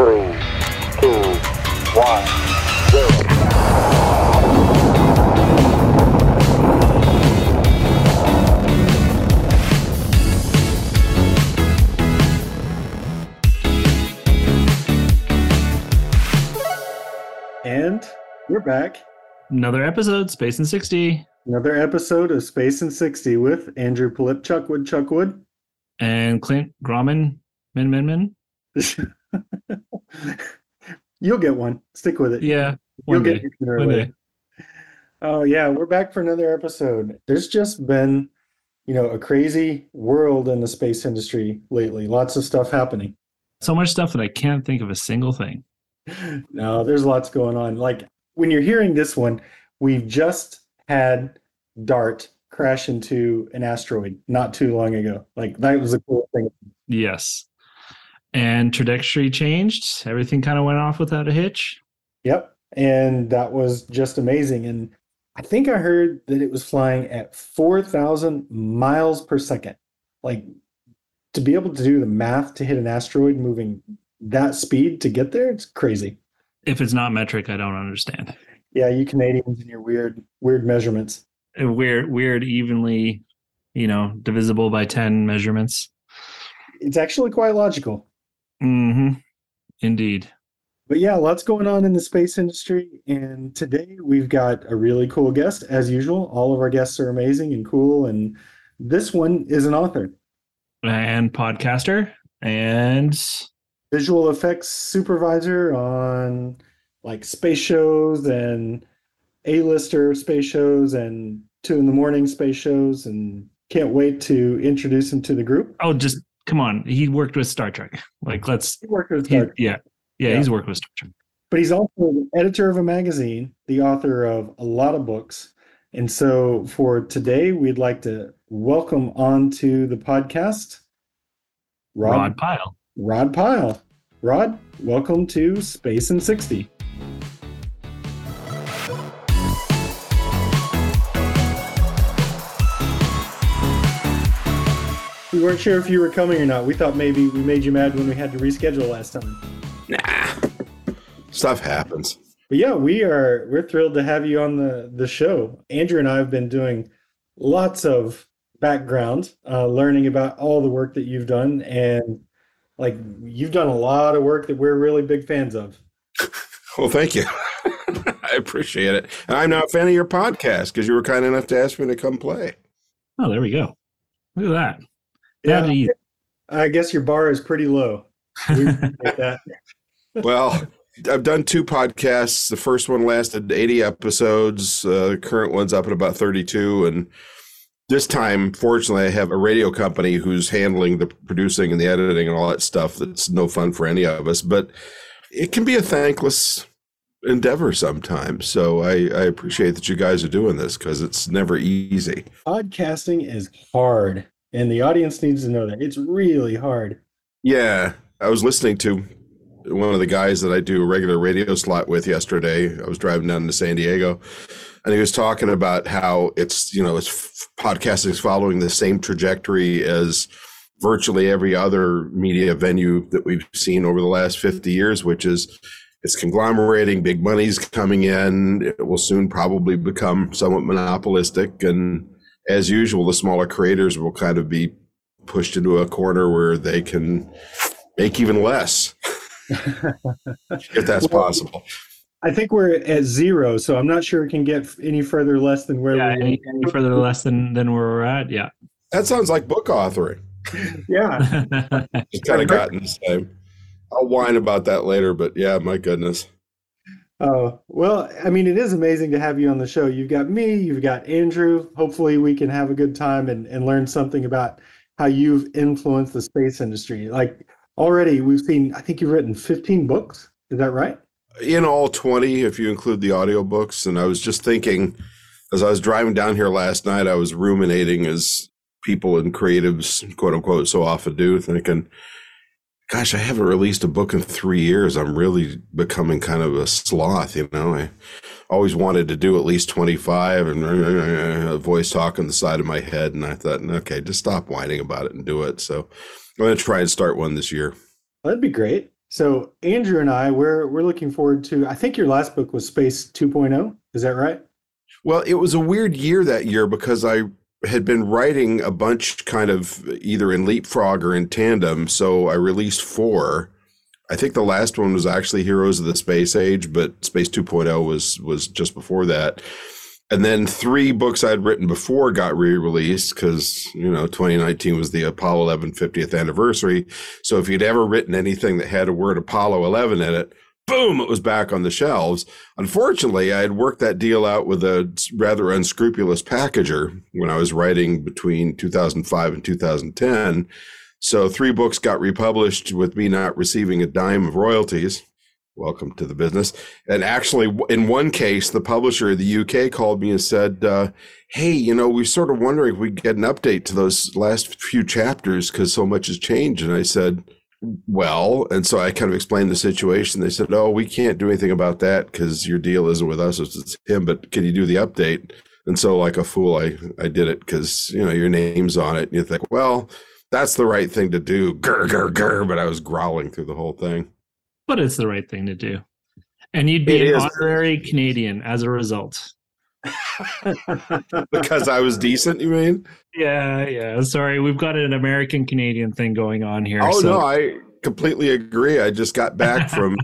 three, two, one, zero. And we're back. Another episode, Space in 60. Another episode of Space in 60 with Andrew Pilip, Chuckwood, Chuckwood. And Clint Gromman, Min Min Min. You'll get one. Stick with it. Yeah. You'll get it sooner or later. Oh yeah, we're back for another episode. There's just been, you know, a crazy world in the space industry lately. Lots of stuff happening. So much stuff that I can't think of a single thing. No, there's lots going on. Like when you're hearing this one, we've just had DART crash into an asteroid not too long ago. Like that was a cool thing. Yes. And trajectory changed. Everything kind of went off without a hitch. Yep. And that was just amazing. And I think I heard that it was flying at 4,000 miles per second. Like to be able to do the math to hit an asteroid moving that speed to get there, it's crazy. If it's not metric, I don't understand. Yeah, you Canadians and your weird, weird measurements. Weird, weird, evenly, you know, divisible by 10 measurements. It's actually quite logical. Mm-hmm. Indeed. But yeah, lots going on in the space industry. And today we've got a really cool guest, as usual. All of our guests are amazing and cool. And this one is an author, And podcaster. And visual effects supervisor on like space shows and A-lister space shows and two in the morning space shows. And can't wait to introduce him to the group. oh, just come on. He worked with Star Trek. Like, let's, He worked with he, Star- yeah. yeah. Yeah. He's worked with Star Trek. but he's also the editor of a magazine, the author of a lot of books. And so for today, we'd like to welcome onto the podcast Rod Rod, Pyle. Rod Pyle. Rod, welcome to Space and 60. We weren't sure if you were coming or not. We thought maybe we made you mad when we had to reschedule last time. Nah, stuff happens. But yeah, we are we're thrilled to have you on the the show. Andrew and I have been doing lots of background, uh, learning about all the work that you've done, and like you've done a lot of work that we're really big fans of. Well, thank you. I appreciate it. And I'm now a fan of your podcast because you were kind enough to ask me to come play. Oh, there we go. Look at that. Yeah, That. I guess your bar is pretty low. We appreciate that. Well, I've done two podcasts. The first one lasted 80 episodes. Uh, the current one's up at about 32. And this time, fortunately, I have a radio company who's handling the producing and the editing and all that stuff. That's no fun for any of us, but it can be a thankless endeavor sometimes. So I, I appreciate that you guys are doing this because it's never easy. Podcasting is hard, and the audience needs to know that it's really hard. Yeah, I was listening to one of the guys that I do a regular radio slot with yesterday. I was driving down to San Diego, and he was talking about how it's you know it's podcasting is following the same trajectory as virtually every other media venue that we've seen over the last 50 years, which is it's conglomerating, big money's coming in. It will soon probably become somewhat monopolistic, and as usual, the smaller creators will kind of be pushed into a corner where they can make even less, if that's Well, possible. I think we're at zero, so I'm not sure it can get any further less than where Yeah, we any, any further less than, than where we're at? Yeah. That sounds like book authoring. Yeah. Just kind of gotten the same. I'll whine about that later, but yeah, my goodness. Oh, well, I mean, it is amazing to have you on the show. You've got me, you've got Andrew. Hopefully, we can have a good time and, and learn something about how you've influenced the space industry. Like, already we've seen, I think you've written 15 books. Is that right? In all 20, if you include the audiobooks. And I was just thinking, as I was driving down here last night, I was ruminating as people and creatives, quote unquote, so often do, thinking, gosh, I haven't released a book in three years. I'm really becoming kind of a sloth, you know. I always wanted to do at least 25 and a voice talk on the side of my head. And I thought, okay, just stop whining about it and do it. So I'm going to try and start one this year. That'd be great. So Andrew and I, we're we're looking forward to. I think your last book was Space 2.0. Is that right? Well, it was a weird year that year because I had been writing a bunch kind of either in leapfrog or in tandem. So I released four. I think the last one was actually Heroes of the Space Age, but Space 2.0 was was just before that. And then three books I'd written before got re-released because you know 2019 was the Apollo 11 50th anniversary. So if you'd ever written anything that had a word Apollo 11 in it, boom, it was back on the shelves. Unfortunately, I had worked that deal out with a rather unscrupulous packager when I was writing between 2005 and 2010. So three books got republished with me not receiving a dime of royalties. Welcome to the business. And actually, in one case, the publisher of the UK called me and said, uh, Hey, you know, we're sort of wondering if we get an update to those last few chapters because so much has changed. And I said, Well, and so I kind of explained the situation. They said, Oh, we can't do anything about that because your deal isn't with us, it's him, but can you do the update? And so, like a fool, I, I did it because, you know, your name's on it. And you think, Well, that's the right thing to do. Grr, grr, grr. But I was growling through the whole thing but it's the right thing to do. And you'd be It an is. honorary Canadian as a result. Because I was decent, you mean? Yeah, yeah. Sorry, we've got an American Canadian thing going on here. Oh, so no, I completely agree. I just got back from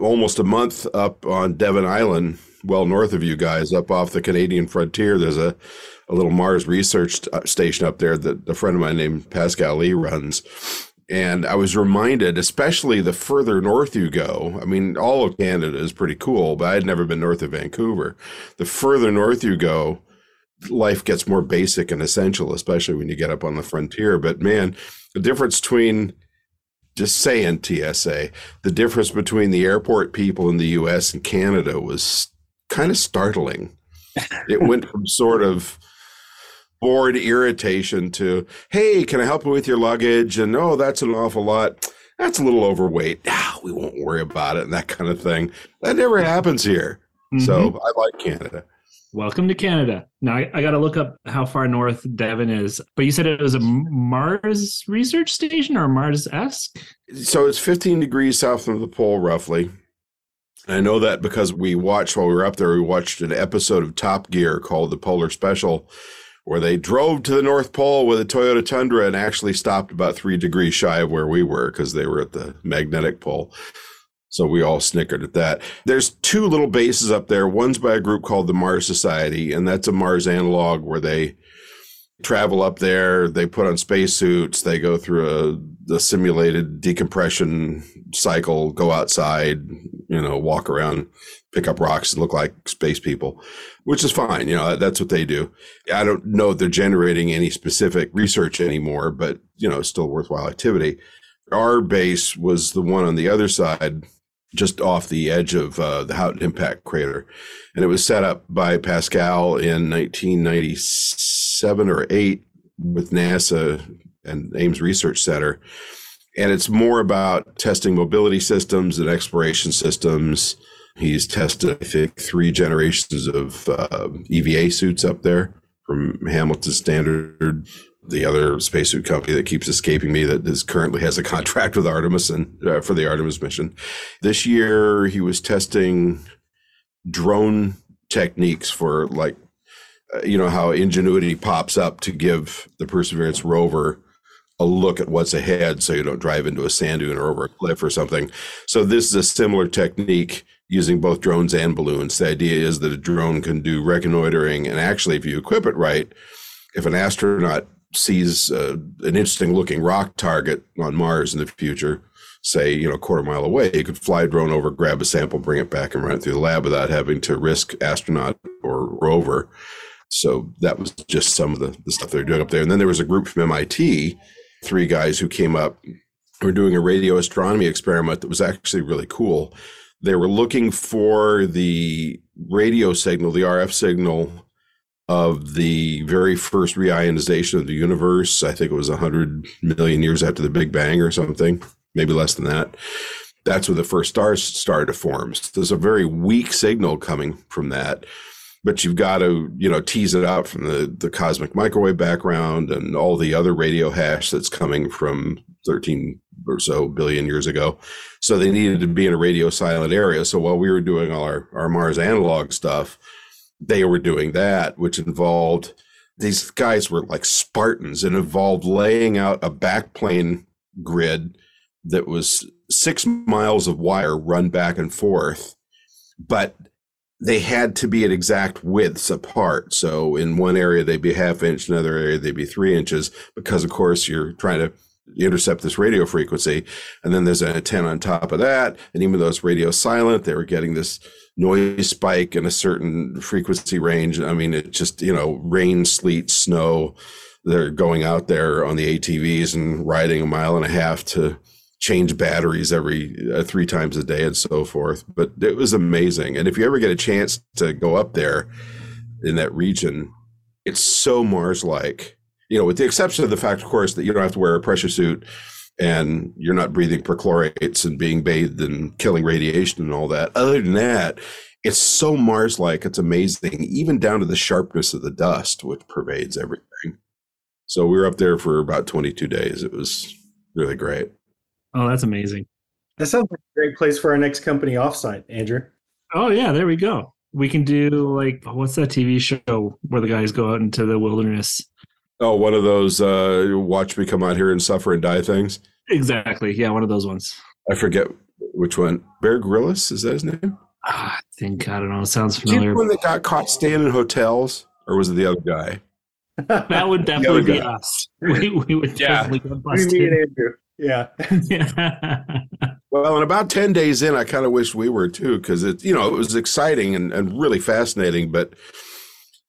almost a month up on Devon Island, well north of you guys, up off the Canadian frontier. There's a, a little Mars research uh, station up there that a friend of mine named Pascal Lee runs. And I was reminded, especially the further north you go, I mean, all of Canada is pretty cool, but I'd never been north of Vancouver. The further north you go, life gets more basic and essential, especially when you get up on the frontier. But man, the difference between just saying TSA, the difference between the airport people in the US and Canada was kind of startling. It went from sort of bored irritation to, hey, can I help you with your luggage? And oh, that's an awful lot. That's a little overweight. Ah, we won't worry about it and that kind of thing. That never happens here. Mhm. So I like Canada. welcome to Canada. Now I, I got to look up how far north Devon is. But you said it was a Mars research station or Mars esque? So it's 15 degrees south of the pole, roughly. I know that because we watched while we were up there, we watched an episode of Top Gear called The Polar Special, where they drove to the North Pole with a Toyota Tundra and actually stopped about three degrees shy of where we were because they were at the magnetic pole. So we all snickered at that. There's two little bases up there. One's by a group called the Mars Society, and that's a Mars analog where they travel up there. They put on spacesuits. They go through a the simulated decompression cycle. Go outside, you know, walk around, pick up rocks, and look like space people, which is fine. You know, that's what they do. I don't know if they're generating any specific research anymore, but you know, it's still worthwhile activity. Our base was the one on the other side, just off the edge of uh, the Haughton Impact Crater, and it was set up by Pascal in 1997 or eight with NASA and Ames Research Center. And it's more about testing mobility systems and exploration systems. He's tested, I think, three generations of uh, EVA suits up there from Hamilton Standard, the other spacesuit company that keeps escaping me that is currently has a contract with Artemis and uh, for the Artemis mission. This year, he was testing drone techniques for like you know how ingenuity pops up to give the perseverance rover a look at what's ahead so you don't drive into a sand dune or over a cliff or something so this is a similar technique using both drones and balloons the idea is that a drone can do reconnoitering and actually if you equip it right if an astronaut sees uh, an interesting looking rock target on mars in the future say, you know, a quarter mile away, you could fly a drone over, grab a sample, bring it back and run it through the lab without having to risk astronaut or rover. So that was just some of the, the stuff they're doing up there. And then there was a group from MIT, three guys who came up, were doing a radio astronomy experiment that was actually really cool. They were looking for the radio signal, the RF signal of the very first reionization of the universe. I think it was 100 million years after the Big Bang or something maybe less than that. That's where the first stars started to form. So there's a very weak signal coming from that, but you've got to, you know, tease it out from the, the cosmic microwave background and all the other radio hash that's coming from 13 or so billion years ago. So they needed to be in a radio silent area. So while we were doing all our, our Mars analog stuff, they were doing that, which involved these guys were like Spartans and involved laying out a backplane grid that was six miles of wire run back and forth, but they had to be at exact widths apart. So in one area they'd be half inch, another area they'd be three inches, because of course you're trying to intercept this radio frequency. And then there's an antenna on top of that. And even though it's radio silent, they were getting this noise spike in a certain frequency range. I mean, it just, you know, rain, sleet, snow. They're going out there on the ATVs and riding a mile and a half to change batteries every uh, three times a day and so forth. But it was amazing. And if you ever get a chance to go up there in that region, it's so Mars like, you know, with the exception of the fact, of course, that you don't have to wear a pressure suit and you're not breathing perchlorates and being bathed and killing radiation and all that. Other than that, it's so Mars like, it's amazing, even down to the sharpness of the dust, which pervades everything. So we were up there for about 22 days. It was really great. Oh, that's amazing. That sounds like a great place for our next company offsite, Andrew. Oh yeah, there we go. We can do like what's that TV show where the guys go out into the wilderness? Oh, one of those uh, watch me come out here and suffer and die things. Exactly. Yeah, one of those ones. I forget which one. Bear Grylls is that his name? Ah, I think I don't know. It sounds Is he familiar. the one that got caught staying in hotels, or was it the other guy? That would definitely be guy. us. We, we would Yeah. definitely get What do you mean, busted. Andrew? Yeah. Yeah. Well, and about 10 days in, I kind of wish we were too, because it, you know, it was exciting and, and really fascinating. But,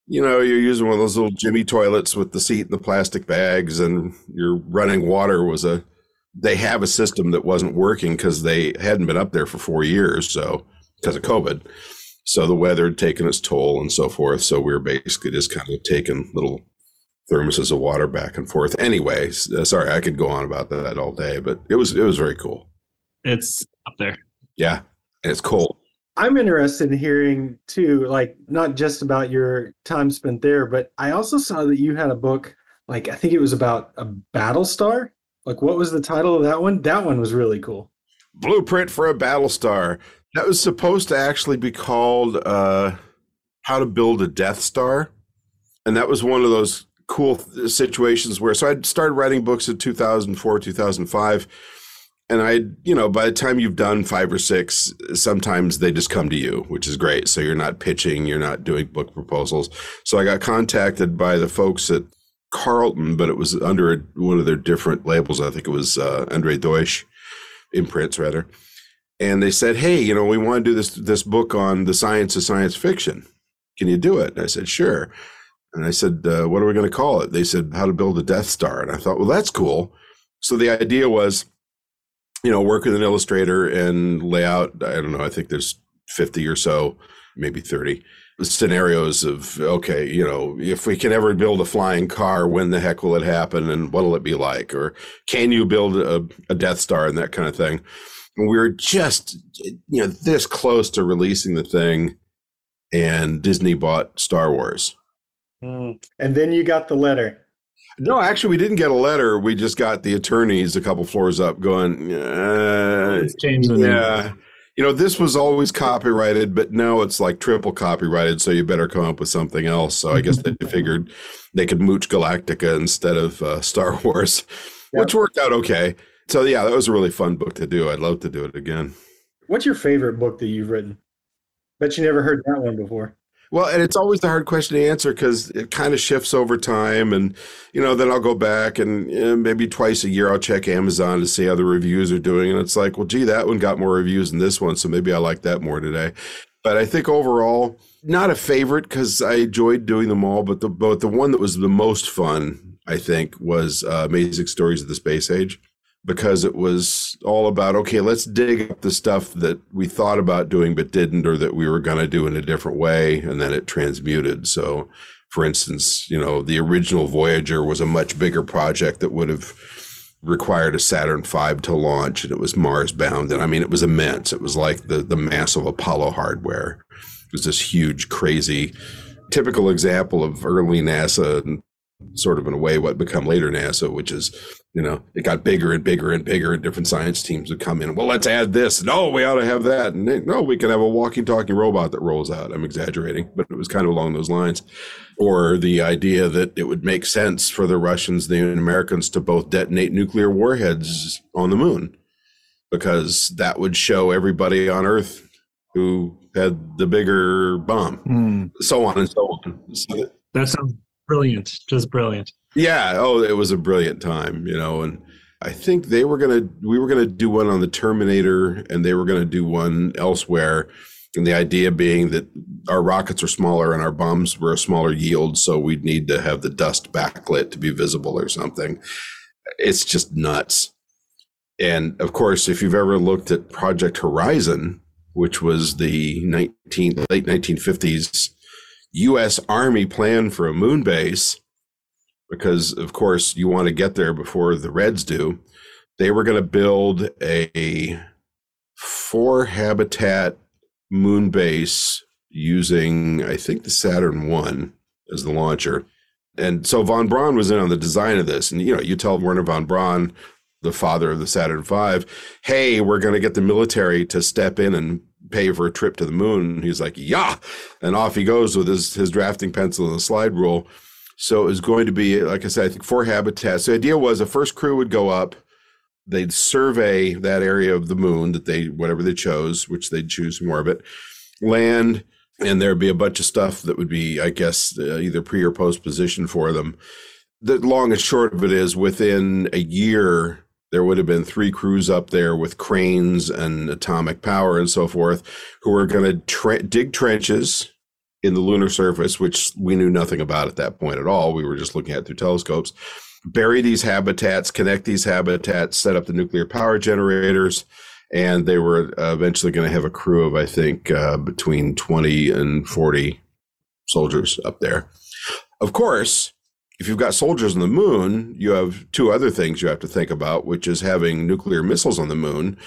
you know, you're using one of those little Jimmy toilets with the seat and the plastic bags, and your running water was a, they have a system that wasn't working because they hadn't been up there for four years. So, because of COVID. So the weather had taken its toll and so forth. So we were basically just kind of taking little thermoses of water back and forth. Anyway, uh, sorry, I could go on about that all day, but it was, it was very cool. it's up there. Yeah. And it's cold. I'm interested in hearing too, like not just about your time spent there, but I also saw that you had a book, like I think it was about a battle star. Like what was the title of that one? That one was really cool. Blueprint for a battle star. That was supposed to actually be called uh, How to Build a Death Star. And that was one of those cool situations where, so I started writing books in 2004, 2005. And I, you know, by the time you've done five or six, sometimes they just come to you, which is great. So you're not pitching, you're not doing book proposals. So I got contacted by the folks at Carlton, but it was under one of their different labels. I think it was uh, Andre Deutsch imprints, rather and they said, "Hey, you know, we want to do this this book on the science of science fiction. Can you do it?" And I said, "Sure." And I said, uh, "What are we going to call it?" They said, "How to build a Death Star." And I thought, "Well, that's cool." So the idea was, you know, work with an illustrator and lay out. I don't know. I think there's fifty or so, maybe thirty scenarios of okay, you know, if we can ever build a flying car, when the heck will it happen, and what'll it be like, or can you build a, a Death Star and that kind of thing and we were just you know this close to releasing the thing and disney bought star wars And then you got the letter. no actually we didn't get a letter we just got the attorneys a couple floors up going uh, Let's change the name. yeah you know this was always copyrighted but now it's like triple copyrighted so you better come up with something else so i guess they figured they could mooch galactica instead of uh, star wars which worked out okay so yeah that was a really fun book to do i'd love to do it again What's your favorite book that you've written? Bet you never heard that one before. Well, and it's always a hard question to answer because it kind of shifts over time. And, you know, then I'll go back and eh, maybe twice a year I'll check Amazon to see how the reviews are doing. And it's like, well, gee, that one got more reviews than this one. So maybe I like that more today. But I think overall, not a favorite because I enjoyed doing them all. But the, but the one that was the most fun, I think, was uh, Amazing Stories of the Space Age because it was all about okay let's dig up the stuff that we thought about doing but didn't or that we were going to do in a different way and then it transmuted. So for instance you know the original voyager was a much bigger project that would have required a saturn v to launch and it was mars bound and i mean it was immense. It was like the the mass of apollo hardware. It was this huge crazy typical example of early nasa and sort of in a way what become later NASA, which is you know, it got bigger and bigger and bigger, and different science teams would come in. Well, let's add this. No, we ought to have that. And they, no, we can have a walking, talking robot that rolls out. I'm exaggerating, but it was kind of along those lines. Or the idea that it would make sense for the Russians, the Americans to both detonate nuclear warheads on the moon, because that would show everybody on Earth who had the bigger bomb, Hmm. so on and so on. So That sounds brilliant. Just brilliant. Yeah. Oh, it was a brilliant time, you know, and I think they were gonna we were gonna do one on the Terminator, and they were gonna do one elsewhere. And the idea being that our rockets are smaller and our bombs were a smaller yield, so we'd need to have the dust backlit to be visible or something. It's just nuts. And of course, if you've ever looked at Project Horizon, which was the 19 late 1950s U.S. Army plan for a moon base, because of course you want to get there before the Reds do. They were going to build a four habitat moon base using, I think, the Saturn One as the launcher. And so von Braun was in on the design of this. And you know, you tell Werner von Braun, the father of the Saturn V, hey, we're going to get the military to step in and pay for a trip to the moon. He's like, yeah. And off he goes with his, his drafting pencil and a slide rule. So it was going to be, like I said, I think four habitats. The idea was a first crew would go up, they'd survey that area of the moon that they, whatever they chose, which they'd choose from orbit, land, and there'd be a bunch of stuff that would be, I guess, uh, either pre or post position for them. The long and short of it is within a year, there would have been three crews up there with cranes and atomic power and so forth who were going to dig trenches in the lunar surface, which we knew nothing about at that point at all. We were just looking at through telescopes. Bury these habitats, connect these habitats, set up the nuclear power generators, and they were uh, eventually going to have a crew of, I think, uh, between 20 and 40 soldiers up there. Of course, if you've got soldiers on the moon, you have two other things you have to think about, which is having nuclear missiles on the moon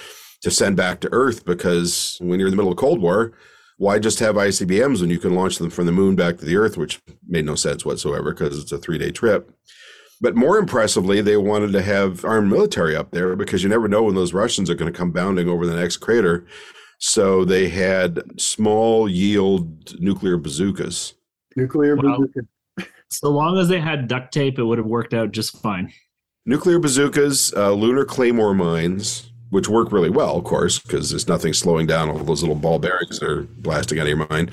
to send back to Earth. Because when you're in the middle of Cold War, why just have ICBMs when you can launch them from the moon back to the Earth, which made no sense whatsoever because it's a three day trip. But more impressively, they wanted to have armed military up there because you never know when those Russians are going to come bounding over the next crater. So they had small yield nuclear bazookas. Nuclear Wow. bazooka. So long as they had duct tape, it would have worked out just fine. Nuclear bazookas, uh, lunar claymore mines, which work really well, of course, because there's nothing slowing down all those little ball bearings that are blasting out of your mind,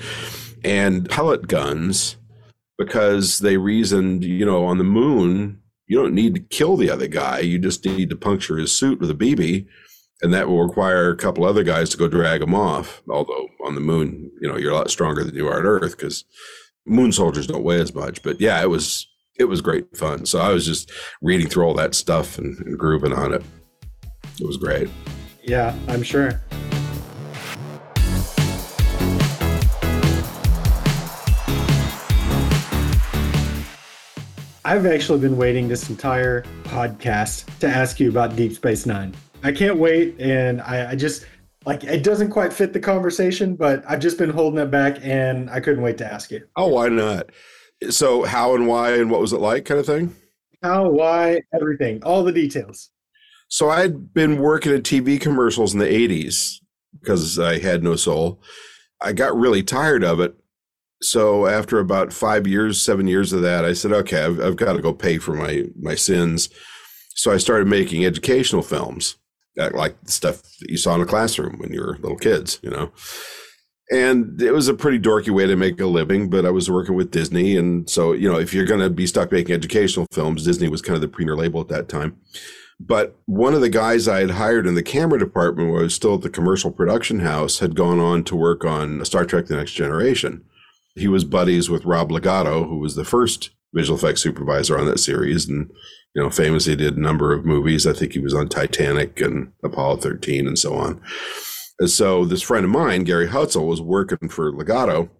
and pellet guns, because they reasoned, you know, on the moon, you don't need to kill the other guy. You just need to puncture his suit with a BB, and that will require a couple other guys to go drag him off. Although on the moon, you know, you're a lot stronger than you are on Earth because moon soldiers don't weigh as much. But yeah, it was it was great fun. So I was just reading through all that stuff and, and grooving on it. It was great. Yeah, I'm sure. I've actually been waiting this entire podcast to ask you about Deep Space Nine. I can't wait, and I, I just like it doesn't quite fit the conversation, but I've just been holding it back, and I couldn't wait to ask you Oh, why not? So how and why and what was it like, kind of thing. how, why, everything, all the details. So I'd been working in TV commercials in the 80s because I had no soul. I got really tired of it. So after about five years, seven years of that, I said, okay, I've, I've got to go pay for my, my sins. So I started making educational films, like the stuff that you saw in a classroom when you were little kids, you know. And it was a pretty dorky way to make a living, but I was working with Disney. And so, you know, if you're going to be stuck making educational films, Disney was kind of the premier label at that time. But one of the guys I had hired in the camera department, I was still at the commercial production house, had gone on to work on Star Trek The Next Generation. He was buddies with Rob Legato, who was the first visual effects supervisor on that series. And, you know, famously did a number of movies. I think he was on Titanic and Apollo 13 and so on. And so this friend of mine, Gary Hutzel, was working for Legato.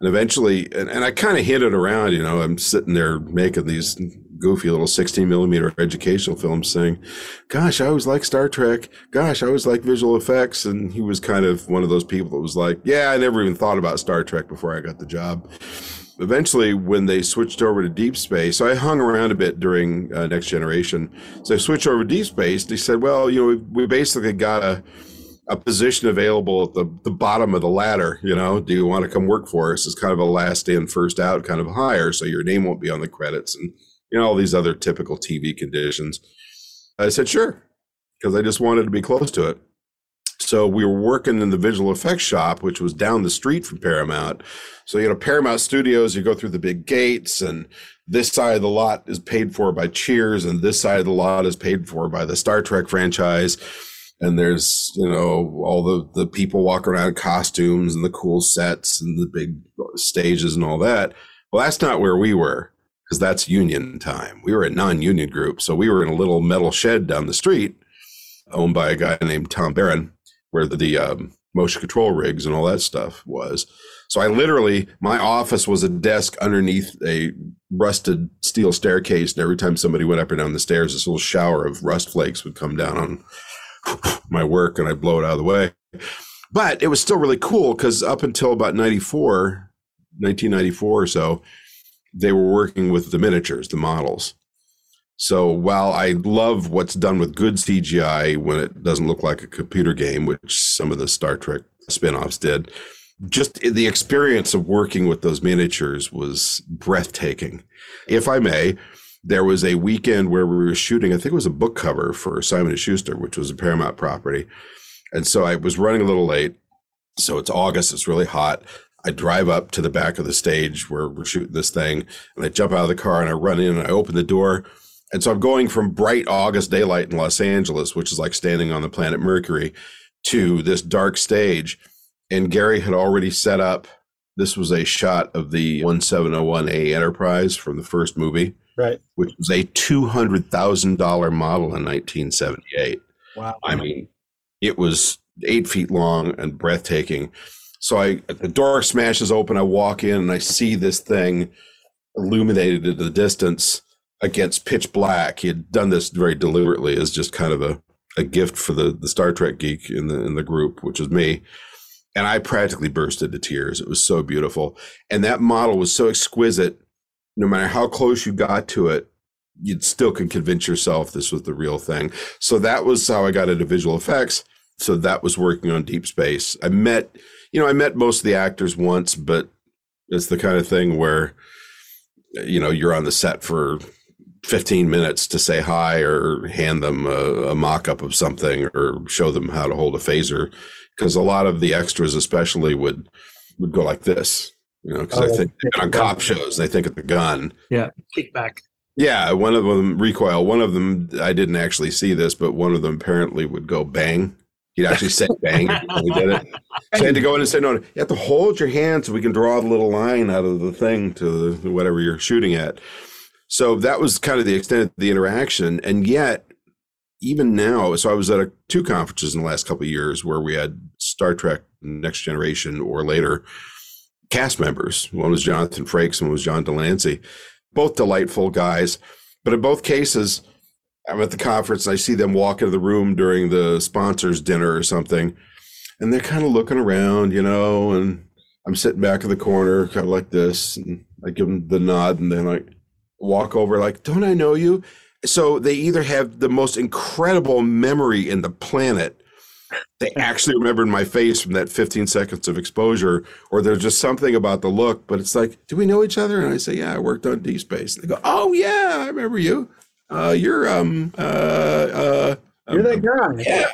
And eventually, and, and I kind of hinted around, you know, I'm sitting there making these goofy little 16 millimeter educational films saying, Gosh, I always like Star Trek. Gosh, I always like visual effects. And he was kind of one of those people that was like, Yeah, I never even thought about Star Trek before I got the job. eventually, when they switched over to Deep Space, so I hung around a bit during uh, Next Generation. So I switched over to Deep Space. They said, "Well, you know, we, we basically got a a position available at the the bottom of the ladder. You know, do you want to come work for us? It's kind of a last in, first out kind of hire, so your name won't be on the credits and you know all these other typical TV conditions." I said, "Sure," because I just wanted to be close to it. So we were working in the visual effects shop, which was down the street from Paramount. So, you know, Paramount Studios, you go through the big gates, and this side of the lot is paid for by Cheers, and this side of the lot is paid for by the Star Trek franchise. And there's, you know, all the, the people walking around in costumes and the cool sets and the big stages and all that. Well, that's not where we were because that's union time. We were a non union group. So we were in a little metal shed down the street owned by a guy named Tom Barron where the, the um, motion control rigs and all that stuff was. So I literally, my office was a desk underneath a rusted steel staircase. And every time somebody went up and down the stairs, this little shower of rust flakes would come down on my work and I'd blow it out of the way. But it was still really cool because up until about 94, 1994 or so, they were working with the miniatures, the models. So while I love what's done with good CGI when it doesn't look like a computer game, which some of the Star Trek spin-offs did, just the experience of working with those miniatures was breathtaking. If I may, there was a weekend where we were shooting, I think it was a book cover for Simon and Schuster, which was a Paramount property. And so I was running a little late. So it's August, it's really hot. I drive up to the back of the stage where we're shooting this thing, and I jump out of the car and I run in and I open the door and so I'm going from bright August daylight in Los Angeles, which is like standing on the planet Mercury, to this dark stage. And Gary had already set up, this was a shot of the 1701A Enterprise from the first movie, Right. which was a $200,000 model in 1978. Wow. I mean, it was eight feet long and breathtaking. So I, the door smashes open. I walk in and I see this thing illuminated in the distance against pitch black. He had done this very deliberately as just kind of a, a gift for the, the Star Trek geek in the in the group, which is me. And I practically burst into tears. It was so beautiful. And that model was so exquisite. No matter how close you got to it, you still can convince yourself this was the real thing. So that was how I got into visual effects. So that was working on Deep Space. I met, you know, I met most of the actors once, but it's the kind of thing where, you know, you're on the set for 15 minutes to say hi or hand them a, a mock up of something or show them how to hold a phaser. Because a lot of the extras, especially, would would go like this, you know, because I Oh, think on cop shows, they think of the gun. Yeah. Kickback. Yeah, one of them recoil. One of them, I didn't actually see this, but one of them apparently would go bang. He'd actually say bang he did it. So I had to go in and say, no, you have to hold your hand so we can draw the little line out of the thing to the, whatever you're shooting at. So that was kind of the extent of the interaction. And yet, even now, so I was at a, two conferences in the last couple of years where we had Star Trek Next Generation or later cast members. One was Jonathan Frakes, and one was John de Lancie. Both delightful guys. But in both cases, I'm at the conference and I see them walk into the room during the sponsors dinner or something. And they're kind of looking around, you know, and I'm sitting back in the corner, kind of like this. And I give them the nod and then like walk over, like, don't I know you? So they either have the most incredible memory in the planet. They actually remembered my face from that 15 seconds of exposure, or there's just something about the look. But it's like, do we know each other? And I say, yeah, I worked on D Space. They go, oh yeah, I remember you. Uh, you're um uh uh. You're that um, guy. yeah.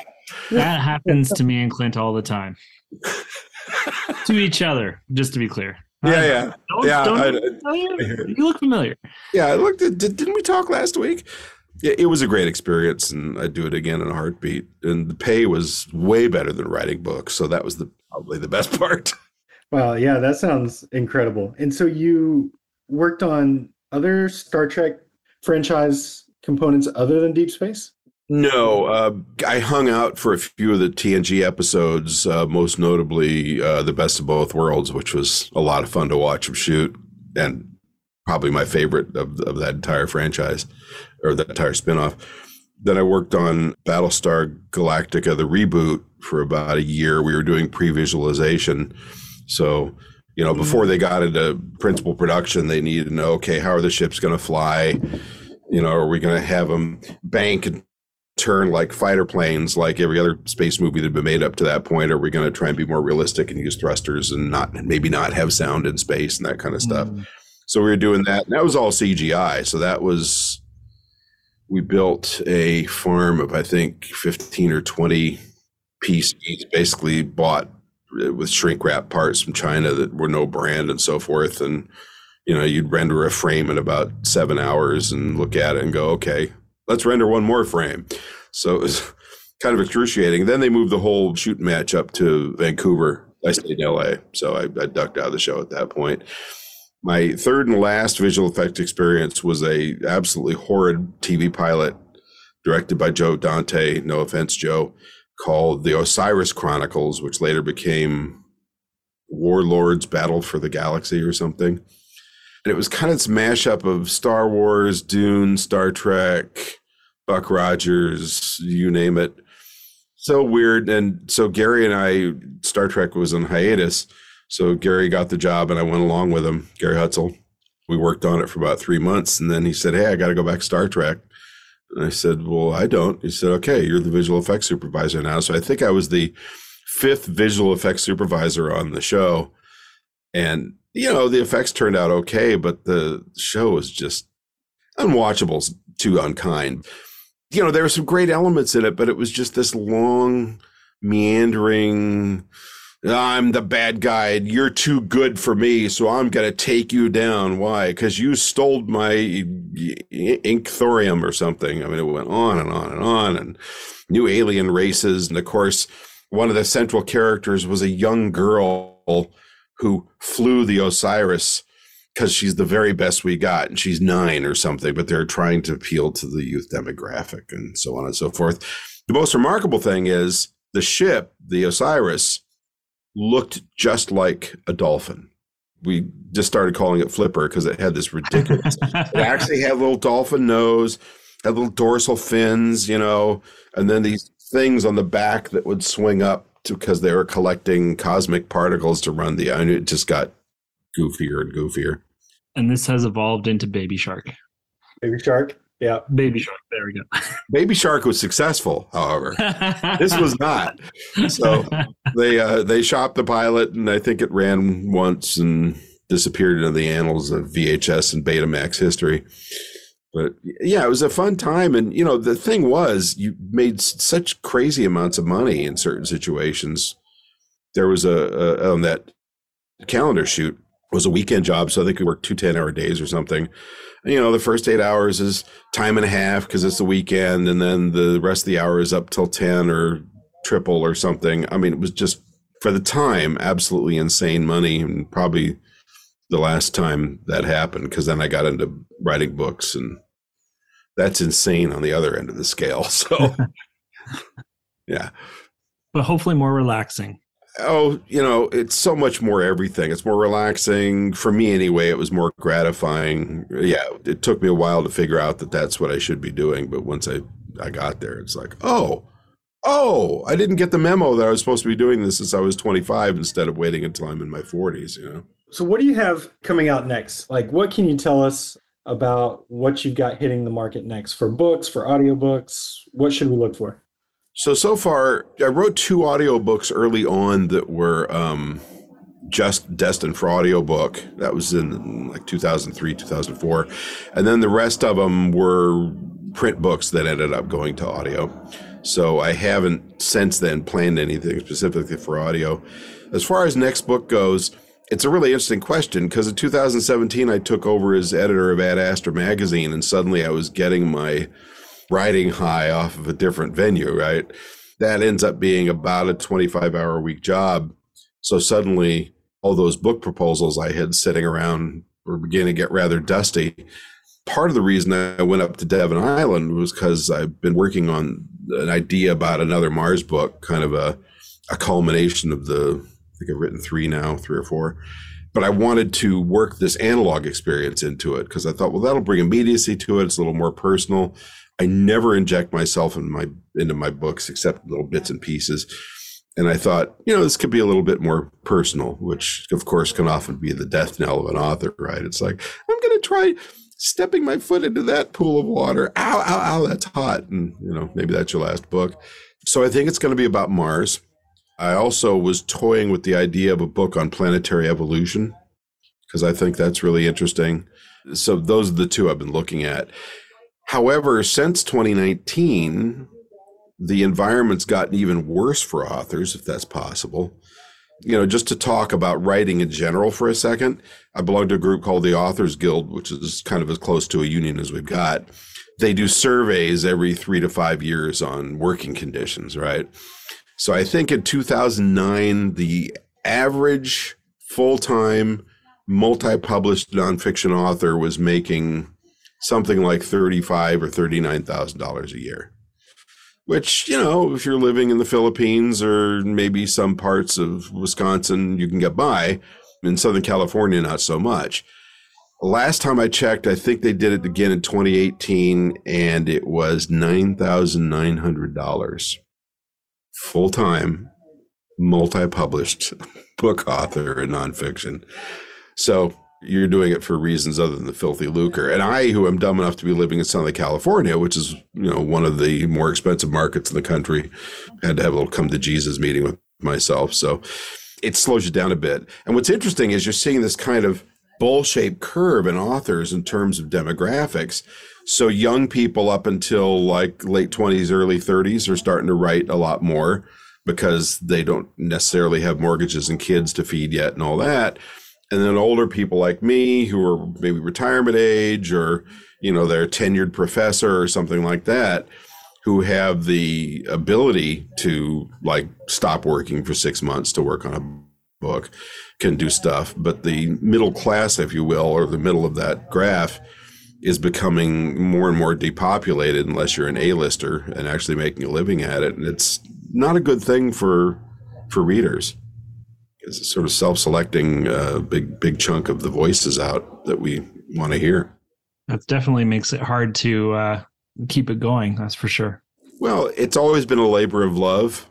That happens to me and Clint all the time. to each other, just to be clear. Yeah, yeah, Don't, yeah. don't, I- yeah, you look familiar. Yeah, I looked at. Did, didn't we talk last week? Yeah, it was a great experience, and I'd do it again in a heartbeat. And the pay was way better than writing books, so that was the probably the best part. Well, yeah, that sounds incredible. And so you worked on other Star Trek franchise components other than Deep Space? No, uh, I hung out for a few of the TNG episodes, uh, most notably uh, "The Best of Both Worlds," which was a lot of fun to watch them shoot, and probably my favorite of, of that entire franchise or that entire spinoff. Then I worked on Battlestar Galactica, the reboot, for about a year. We were doing pre-visualization, so You know, before they got into principal production, they needed to know, okay, how are the ships going to fly? You know, are we going to have them bank and turn like fighter planes, like every other space movie that had been made up to that point? Or are we going to try and be more realistic and use thrusters and not maybe not have sound in space and that kind of stuff? Mm. So we were doing that, and that was all CGI. So that was we built a farm of I think fifteen or twenty PCs, basically bought with shrink wrap parts from China that were no brand and so forth. And you know, you'd render a frame in about seven hours and look at it and go, okay, let's render one more frame. So it was kind of excruciating. Then they moved the whole shooting match up to Vancouver. I stayed in LA, so I, I ducked out of the show at that point. My third and last visual effect experience was a absolutely horrid TV pilot directed by Joe Dante. No offense, Joe called The Osiris Chronicles, which later became Warlords Battle for the Galaxy or something. And it was kind of this mashup of Star Wars, Dune, Star Trek, Buck Rogers, you name it. So weird. And so Gary and I, Star Trek was on hiatus. So Gary got the job and I went along with him, Gary Hutzel. We worked on it for about three months. And then he said, Hey, I got to go back to Star Trek. And I said, Well, I don't. He said, Okay, you're the visual effects supervisor now. So I think I was the fifth visual effects supervisor on the show. And, you know, the effects turned out okay, but the show was just unwatchable, too unkind. You know, there were some great elements in it, but it was just this long, meandering, I'm the bad guy. You're too good for me, so I'm going to take you down. Why? Because you stole my ink thorium or something. I mean, it went on and on and on, and new alien races. And of course, one of the central characters was a young girl who flew the Osiris because she's the very best we got, and she's nine or something. But they're trying to appeal to the youth demographic and so on and so forth. The most remarkable thing is the ship, the Osiris looked just like a dolphin. We just started calling it Flipper because it had this ridiculous. it actually had a little dolphin nose, had little dorsal fins, you know, and then these things on the back that would swing up because they were collecting cosmic particles to run the. And it just got goofier and goofier. And this has evolved into Baby Shark. Baby Shark. Yeah. Baby Shark. There we go. Baby Shark was successful, however. this was not. So they uh, they shopped the pilot, and I think it ran once and disappeared into the annals of VHS and Betamax history. But yeah, it was a fun time, and you know the thing was, you made such crazy amounts of money in certain situations. There was a, a on that calendar shoot was a weekend job, so I think we worked two 10 hour days or something you know, the first eight hours is time and a half because it's the weekend, and then the rest of the hour is up till 10 or triple or something. I mean, it was just for the time absolutely insane money, and probably the last time that happened because then I got into writing books, and that's insane on the other end of the scale. So, yeah. But hopefully more relaxing oh, you know, it's so much more everything. It's more relaxing for me anyway. It was more gratifying. Yeah, it took me a while to figure out that that's what I should be doing, but once I I got there, it's like, oh, oh, I didn't get the memo that I was supposed to be doing this since I was 25 instead of waiting until I'm in my 40s. You know. So, what do you have coming out next? Like, what can you tell us about what you've got hitting the market next for books, for audiobooks? What should we look for? So so far, I wrote two audiobooks early on that were um, just destined for audiobook. That was in like 2003, 2004. And then the rest of them were print books that ended up going to audio. So I haven't since then planned anything specifically for audio. As far as next book goes, it's a really interesting question because in 2017 I took over as editor of Ad Astra magazine and suddenly I was getting my riding high off of a different venue, right? That ends up being about a 25 hour a week job. So suddenly, all those book proposals I had sitting around were beginning to get rather dusty. Part of the reason I went up to Devon Island was because I've been working on an idea about another Mars book, kind of a, a culmination of the, think I've written three now, three or four but I wanted to work this analog experience into it because I thought, well, that'll bring immediacy to it. It's a little more personal. I never inject myself in my into my books except little bits and pieces. And I thought, you know, this could be a little bit more personal, which of course can often be the death knell of an author, right? It's like, I'm going to try stepping my foot into that pool of water. Ow, ow, ow, that's hot. And, you know, maybe that's your last book. So I think it's going to be about Mars. I also was toying with the idea of a book on planetary evolution because I think that's really interesting. So those are the two I've been looking at. However, since 2019, the environment's gotten even worse for authors, if that's possible. You know, just to talk about writing in general for a second, I belong to a group called the Authors Guild, which is kind of as close to a union as we've got. They do surveys every three to five years on working conditions, right? So I think in 2009, the average full time multi published nonfiction author was making something like thirty-five or thirty-nine thousand dollars a year which you know if you're living in the philippines or maybe some parts of wisconsin you can get by. In southern california not so much. Last time i checked i think they did it again in 2018 and it was $9900 full-time multi-published book author in nonfiction so you're doing it for reasons other than the filthy lucre. And I, who am dumb enough to be living in Southern California, which is, you know, one of the more expensive markets in the country, had to have a little come to Jesus meeting with myself. So it slows you down a bit. And what's interesting is you're seeing this kind of bowl shaped curve in authors in terms of demographics. So young people up until like late 20s, early 30s are starting to write a lot more because they don't necessarily have mortgages and kids to feed yet and all that and then older people like me who are maybe retirement age or you know they're a tenured professor or something like that who have the ability to like stop working for six months to work on a book can do stuff but the middle class if you will or the middle of that graph is becoming more and more depopulated unless you're an a-lister and actually making a living at it and it's not a good thing for for readers It's sort of self-selecting a big big chunk of the voices out that we want to hear. That definitely makes it hard to uh, keep it going. That's for sure. Well, it's always been a labor of love.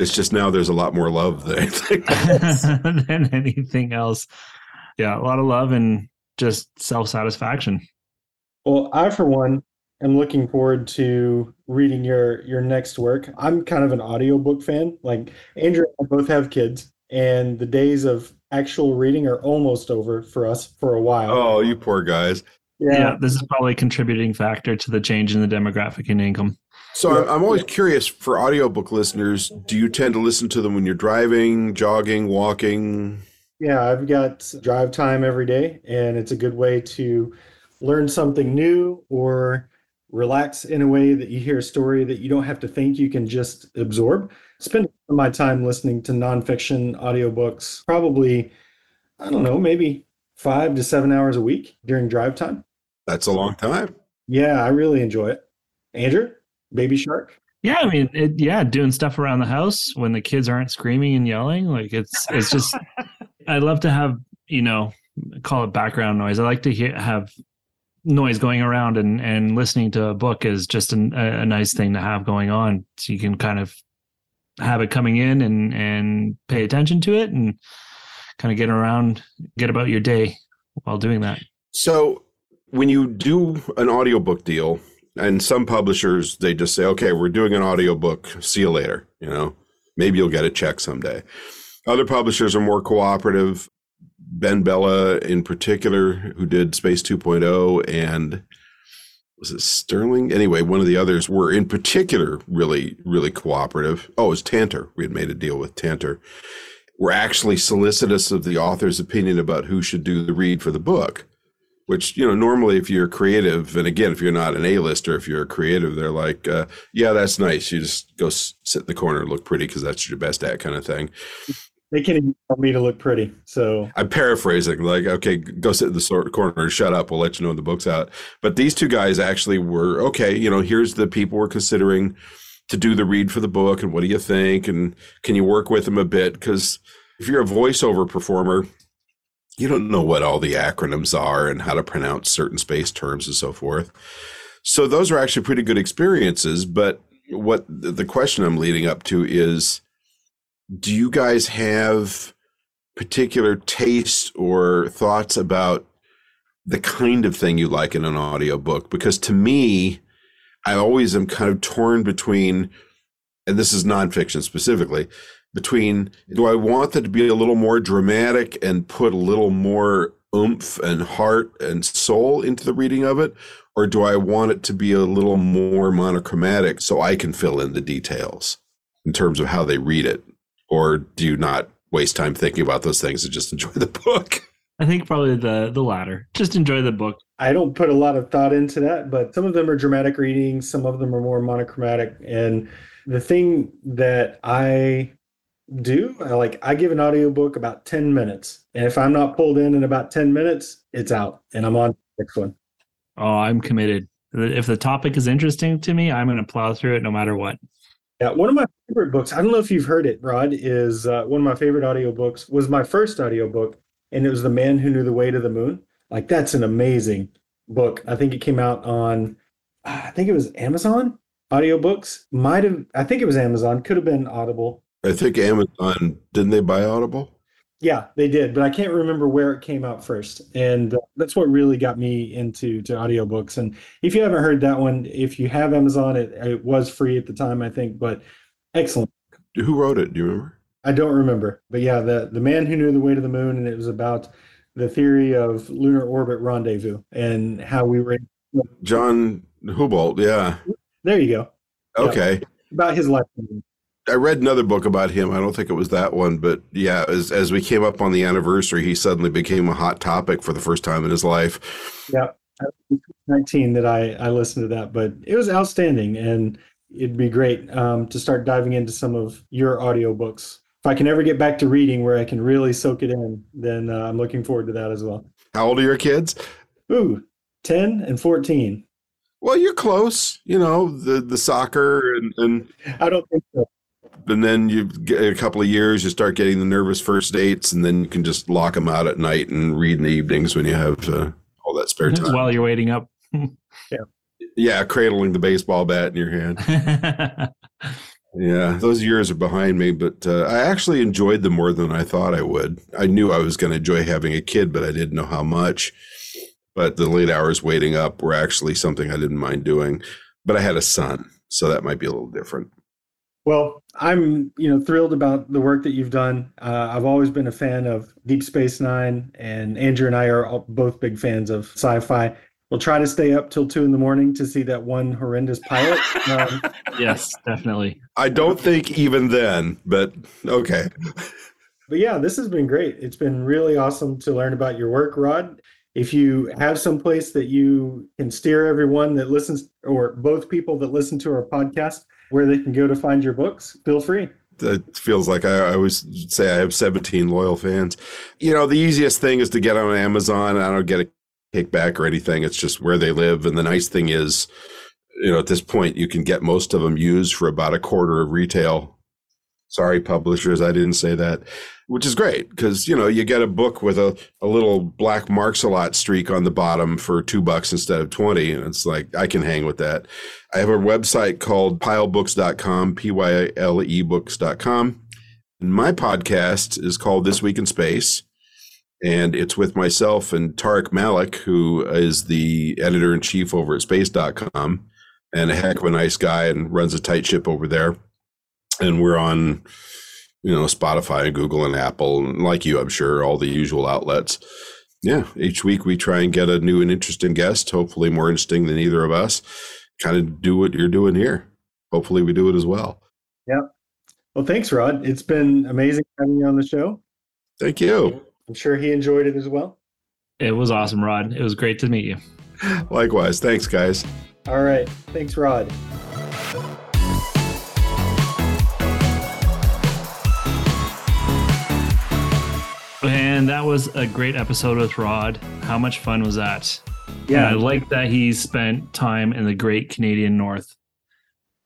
It's just now there's a lot more love than anything than anything else. Yeah, a lot of love and just self satisfaction. Well, I for one am looking forward to reading your your next work. I'm kind of an audiobook fan. Like Andrew and I both have kids, and the days of actual reading are almost over for us for a while. Oh, you poor guys. Yeah. yeah this is probably a contributing factor to the change in the demographic in income. So I'm always curious for audiobook listeners, do you tend to listen to them when you're driving, jogging, walking? Yeah, I've got drive time every day and it's a good way to learn something new or relax in a way that you hear a story that you don't have to think you can just absorb spend my time listening to nonfiction audiobooks, probably, I don't know, maybe five to seven hours a week during drive time. That's a long time. Yeah, I really enjoy it. Andrew, Baby Shark? Yeah, I mean, it, yeah, doing stuff around the house when the kids aren't screaming and yelling, like it's it's just. I love to have you know call it background noise. I like to hear have noise going around and and listening to a book is just an, a, a nice thing to have going on, so you can kind of have it coming in and and pay attention to it and kind of get around get about your day while doing that so when you do an audiobook deal and some publishers they just say okay we're doing an audiobook see you later you know maybe you'll get a check someday other publishers are more cooperative BenBella in particular who did space 2.0 and was it Sterling? Anyway, one of the others were in particular really, really cooperative. Oh, it was Tantor. We had made a deal with Tantor. We're actually solicitous of the author's opinion about who should do the read for the book. Which you know, normally if you're creative, and again, if you're not an A-lister, if you're a creative, they're like, uh, "Yeah, that's nice. You just go sit in the corner and look pretty because that's your best at," kind of thing they can't even tell me to look pretty. So I'm paraphrasing, like, okay, go sit in the corner, shut up. We'll let you know when the book's out. But these two guys actually were okay. You know, here's the people we're considering to do the read for the book, and what do you think? And can you work with them a bit? Because if you're a voiceover performer, you don't know what all the acronyms are and how to pronounce certain space terms and so forth. So those are actually pretty good experiences. But what the question I'm leading up to is do you guys have particular taste or thoughts about the kind of thing you like in an audiobook? Because to me, I always am kind of torn between, and this is nonfiction specifically, between do I want that to be a little more dramatic and put a little more oomph and heart and soul into the reading of it? Or do I want it to be a little more monochromatic so I can fill in the details in terms of how they read it? Or do you not waste time thinking about those things and just enjoy the book? I think probably the the latter. Just enjoy the book. I don't put a lot of thought into that, but some of them are dramatic readings, some of them are more monochromatic. And the thing that I do, I like I give an audiobook about 10 minutes. And if I'm not pulled in in about 10 minutes, it's out and I'm on the next one. Oh, I'm committed. If the topic is interesting to me, I'm going to plow through it no matter what. Yeah, one of my favorite books, I don't know if you've heard it, Rod, is uh, one of my favorite audiobooks was my first audiobook and it was The Man Who Knew the Way to the Moon. Like that's an amazing book. I think it came out on I think it was Amazon audiobooks. Might have I think it was Amazon, could have been Audible. I think Amazon didn't they buy Audible? Yeah, they did, but I can't remember where it came out first. And uh, that's what really got me into to audiobooks. And if you haven't heard that one, if you have Amazon, it, it was free at the time, I think, but excellent. Who wrote it? Do you remember? I don't remember, but yeah, the the man who knew the way to the moon, and it was about the theory of lunar orbit rendezvous and how we were. John Houbolt, yeah. There you go. Okay. Yeah, about his life. I read another book about him. I don't think it was that one, but yeah, as as we came up on the anniversary, he suddenly became a hot topic for the first time in his life. Yeah, 19 that I I listened to that, but it was outstanding, and it'd be great um, to start diving into some of your audiobooks if I can ever get back to reading where I can really soak it in, then uh, I'm looking forward to that as well. How old are your kids? Ooh, 10 and 14. Well, you're close, you know, the, the soccer and, and I don't think so. And then you get a couple of years, you start getting the nervous first dates, and then you can just lock them out at night and read in the evenings when you have uh, all that spare time. While you're waiting up. yeah. Yeah, cradling the baseball bat in your hand. Yeah, those years are behind me, but uh, I actually enjoyed them more than I thought I would. I knew I was going to enjoy having a kid, but I didn't know how much. But the late hours waiting up were actually something I didn't mind doing. But I had a son, so that might be a little different. Well, I'm you know thrilled about the work that you've done. Uh, I've always been a fan of Deep Space Nine, and Andrew and I are both big fans of sci-fi. We'll try to stay up till two in the morning to see that one horrendous pilot. Um, yes, definitely. I don't think even then, but okay. But yeah, this has been great. It's been really awesome to learn about your work, Rod. If you have some place that you can steer everyone that listens, or both people that listen to our podcast, where they can go to find your books, feel free it feels like I, always say I have 17 loyal fans. You know, the easiest thing is to get on Amazon. I don't get a kickback or anything. It's just where they live. And the nice thing is, you know, at this point, you can get most of them used for about a quarter of retail. Sorry, publishers, I didn't say that, which is great because, you know, you get a book with a, a little black marks a lot streak on the bottom for two bucks instead of 20. And it's like, I can hang with that. I have a website called pylebooks.com, P Y L E books.com. And my podcast is called This Week in Space and it's with myself and Tariq Malik, who is the editor in chief over at space.com and a heck of a nice guy and runs a tight ship over there. And we're on, you know, Spotify and Google and Apple, and like you, I'm sure, all the usual outlets. Yeah, each week we try and get a new and interesting guest, hopefully more interesting than either of us. Kind of do what you're doing here. Hopefully we do it as well. Yeah. Well, thanks, Rod. It's been amazing having you on the show. Thank you. I'm sure he enjoyed it as well. It was awesome, Rod. It was great to meet you. Likewise. Thanks, guys. All right. Thanks, Rod. That was a great episode with Rod. How much fun was that? Yeah. And I like that he spent time in the great Canadian North.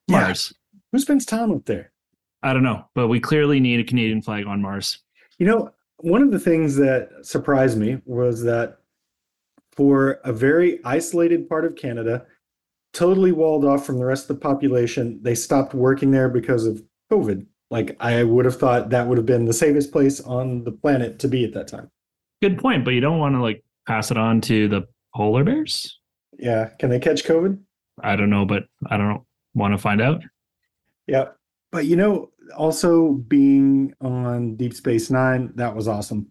Mars. Yeah. Who spends time up there? I don't know, but we clearly need a Canadian flag on Mars. You know, one of the things that surprised me was that for a very isolated part of Canada, totally walled off from the rest of the population, they stopped working there because of COVID. Like I would have thought that would have been the safest place on the planet to be at that time. Good point, but you don't want to like pass it on to the polar bears. Yeah. Can they catch COVID? I don't know, but I don't want to find out. Yeah. But you know, also being on Deep Space Nine, that was awesome.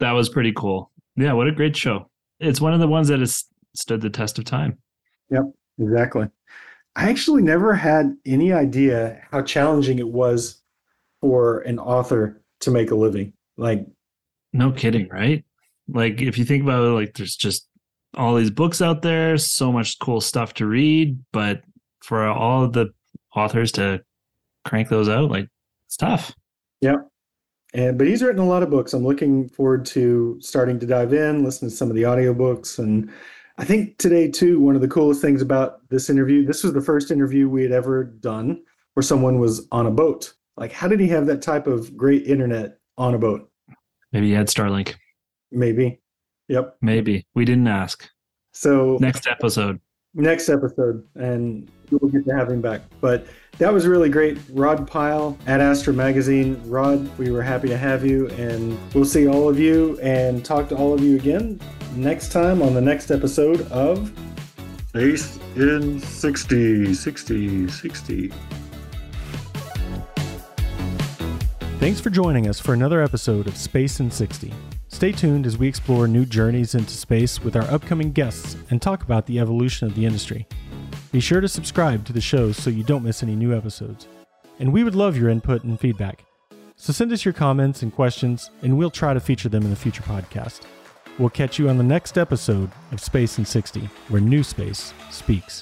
That was pretty cool. Yeah, what a great show. It's one of the ones that has stood the test of time. Yep, exactly. I actually never had any idea how challenging it was for an author to make a living. Like, No kidding, right? Like if you think about it, like there's just all these books out there, so much cool stuff to read, but for all of the authors to crank those out, like it's tough. Yeah. And but he's written a lot of books. I'm looking forward to starting to dive in, listen to some of the audiobooks. And I think today, too, one of the coolest things about this interview, this was the first interview we had ever done where someone was on a boat. Like, how did he have that type of great internet on a boat? Maybe you had Starlink. Maybe. Yep. Maybe. We didn't ask. So Next episode. Next episode, and we'll get to have him back. But that was really great. Rod Pyle Ad Astra Magazine. Rod, we were happy to have you, and we'll see all of you and talk to all of you again next time on the next episode of Space in 60, 60, 60. Thanks for joining us for another episode of Space in 60. Stay tuned as we explore new journeys into space with our upcoming guests and talk about the evolution of the industry. Be sure to subscribe to the show so you don't miss any new episodes. And we would love your input and feedback. So send us your comments and questions, and we'll try to feature them in a future podcast. We'll catch you on the next episode of Space in 60, where new space speaks.